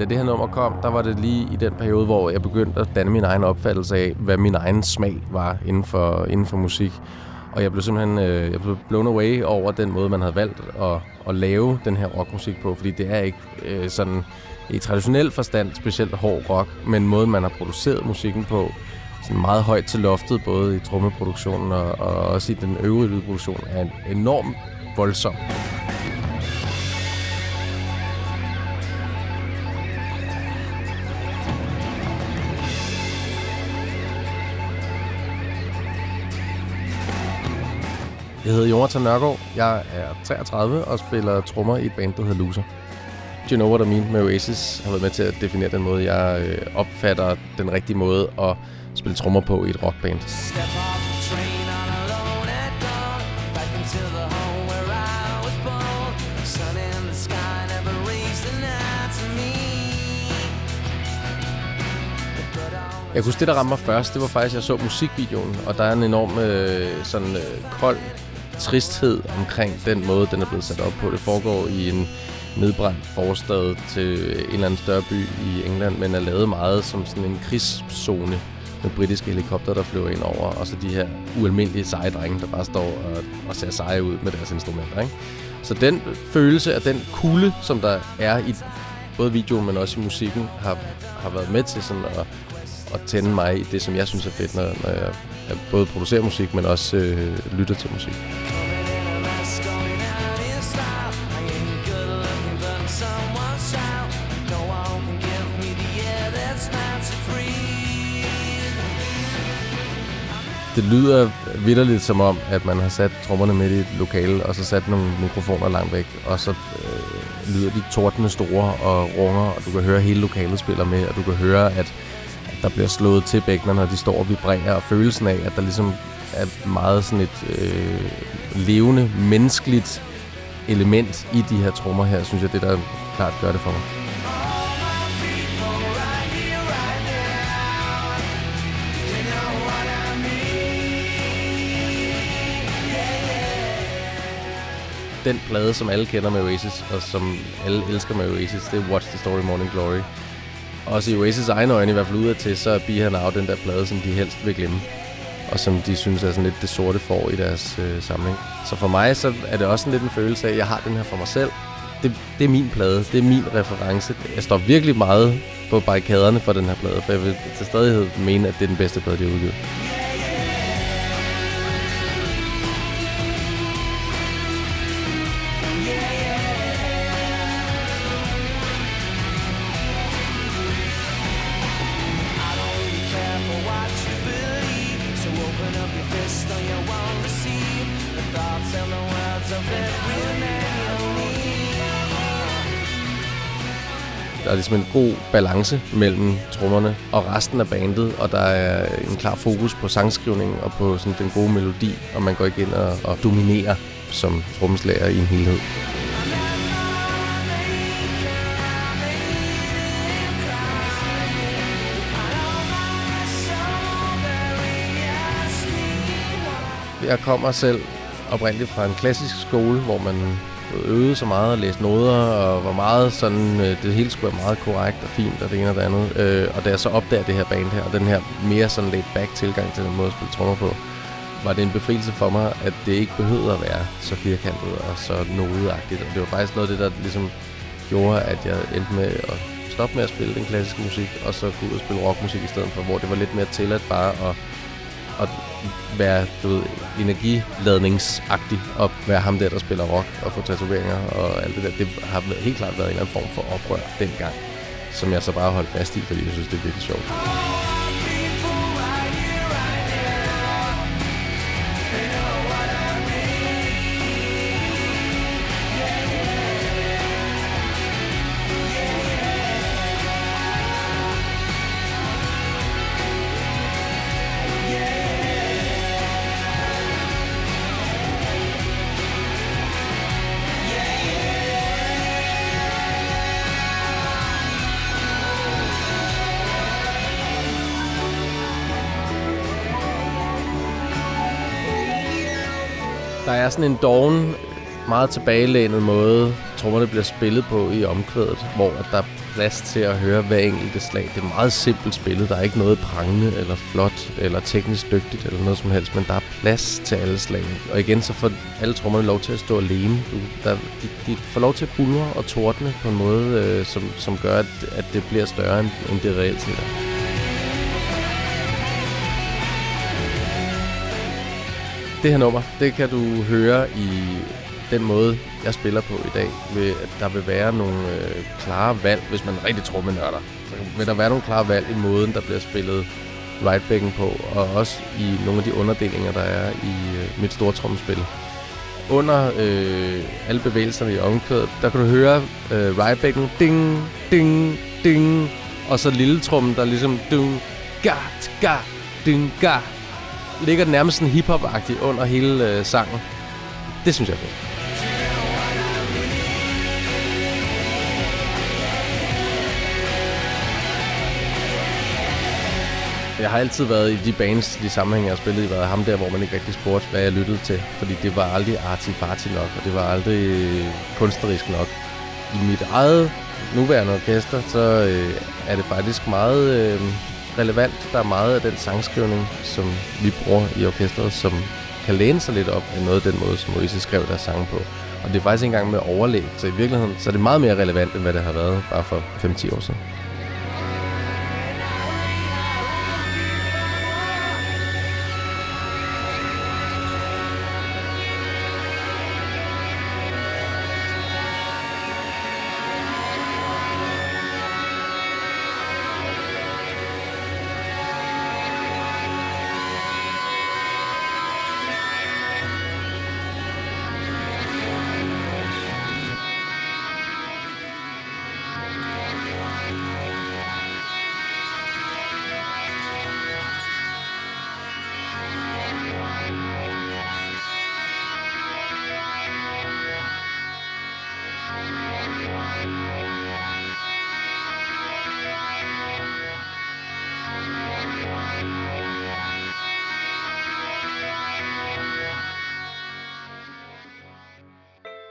da det her nummer kom, der var det lige i den periode, hvor jeg begyndte at danne min egen opfattelse af, hvad min egen smag var inden for, inden for musik. Og jeg blev simpelthen øh, jeg blev blown away over den måde, man havde valgt at, at lave den her rockmusik på. Fordi det er ikke øh, sådan i traditionel forstand specielt hård rock, men måden, man har produceret musikken på, sådan meget højt til loftet, både i trommeproduktionen og, og også i den øvrige lydproduktion, er enormt voldsom. Jeg hedder Jonathan Nørgaard. Jeg er 33 og spiller trommer i et band, der hedder Loser. Do you know what I mean med Oasis har været med til at definere den måde, jeg øh, opfatter den rigtige måde at spille trommer på i et rockband. Jeg kunne det, der ramte mig først, det var faktisk, at jeg så musikvideoen, og der er en enorm øh, sådan øh, kold tristhed omkring den måde, den er blevet sat op på. Det foregår i en nedbrændt forstad til en eller anden større by i England, men er lavet meget som sådan en krigszone med britiske helikopter, der flyver ind over, og så de her ualmindelige seje drenge, der bare står og, og ser seje ud med deres instrumenter. Ikke? Så den følelse af den kulde, som der er i både videoen, men også i musikken, har, har været med til sådan at, at tænde mig i det, som jeg synes er fedt, når, når jeg, jeg både producerer musik, men også øh, lytter til musik. det lyder vidderligt som om, at man har sat trommerne midt i et lokale, og så sat nogle mikrofoner langt væk, og så øh, lyder de tordene store og runger, og du kan høre hele lokalet spiller med, og du kan høre, at der bliver slået til bækkener, når de står og vibrerer, og følelsen af, at der ligesom er meget sådan et øh, levende, menneskeligt element i de her trommer her, synes jeg, det der klart gør det for mig. den plade, som alle kender med Oasis, og som alle elsker med Oasis, det er Watch the Story Morning Glory. Også i Oasis egne øjne, i hvert fald udad til, så er Be Her Now den der plade, som de helst vil glemme. Og som de synes er sådan lidt det sorte får i deres øh, samling. Så for mig, så er det også sådan lidt en følelse af, at jeg har den her for mig selv. Det, det er min plade, det er min reference. Jeg står virkelig meget på barrikaderne for den her plade, for jeg vil til stadighed mene, at det er den bedste plade, de har udgivet. Der er ligesom en god balance mellem trommerne og resten af bandet, og der er en klar fokus på sangskrivningen og på sådan den gode melodi, og man går ikke ind og, og dominerer som trommeslager i en helhed. Jeg kommer selv oprindeligt fra en klassisk skole, hvor man øvede så meget og læste noder, og var meget sådan, øh, det hele skulle være meget korrekt og fint, og det ene og det andet. Øh, og da jeg så opdager det her band her, og den her mere sådan laid back tilgang til den måde at spille trommer på, var det en befrielse for mig, at det ikke behøvede at være så firkantet og så nodeagtigt. Og det var faktisk noget af det, der ligesom gjorde, at jeg endte med at stoppe med at spille den klassiske musik, og så gå ud og spille rockmusik i stedet for, hvor det var lidt mere tilladt bare at, at være du ved, energiladningsagtig og være ham der, der spiller rock og få tatoveringer og alt det der. Det har helt klart været en eller anden form for oprør dengang, som jeg så bare holdt fast i, fordi jeg synes, det er virkelig sjovt. Der er sådan en doven, meget tilbagelænet måde, trommerne bliver spillet på i omkvædet, hvor der er plads til at høre hver enkelte slag. Det er meget simpelt spillet. Der er ikke noget prangende eller flot eller teknisk dygtigt eller noget som helst, men der er plads til alle slagene. Og igen, så får alle trommerne lov til at stå alene. Du, der, de, de får lov til at bulre og tordne på en måde, øh, som, som gør, at, at det bliver større, end, end det reelt set er. Det her nummer, det kan du høre i den måde, jeg spiller på i dag, ved at der vil være nogle øh, klare valg, hvis man rigtig tror med nørder. Så vil der være nogle klare valg i måden, der bliver spillet rightbacken på, og også i nogle af de underdelinger, der er i øh, mit stortrommespil. Under øh, alle bevægelserne i omkvædet, der kan du høre øh, rightbacken ding, ding, ding, og så lille trommen, der ligesom ding, ga, ga, ding, ga, ligger nærmest sådan hiphop-agtigt under hele øh, sangen. Det synes jeg er fedt. Jeg har altid været i de bands, de sammenhænge, jeg har spillet i, været ham der, hvor man ikke rigtig spurgte, hvad jeg lyttede til. Fordi det var aldrig arty-farty nok, og det var aldrig kunstnerisk nok. I mit eget nuværende orkester, så øh, er det faktisk meget øh, relevant. Der er meget af den sangskrivning, som vi bruger i orkestret, som kan læne sig lidt op af noget af den måde, som Moise skrev deres sange på. Og det er faktisk ikke engang med overlæg, så i virkeligheden så er det meget mere relevant, end hvad det har været bare for 5-10 år siden.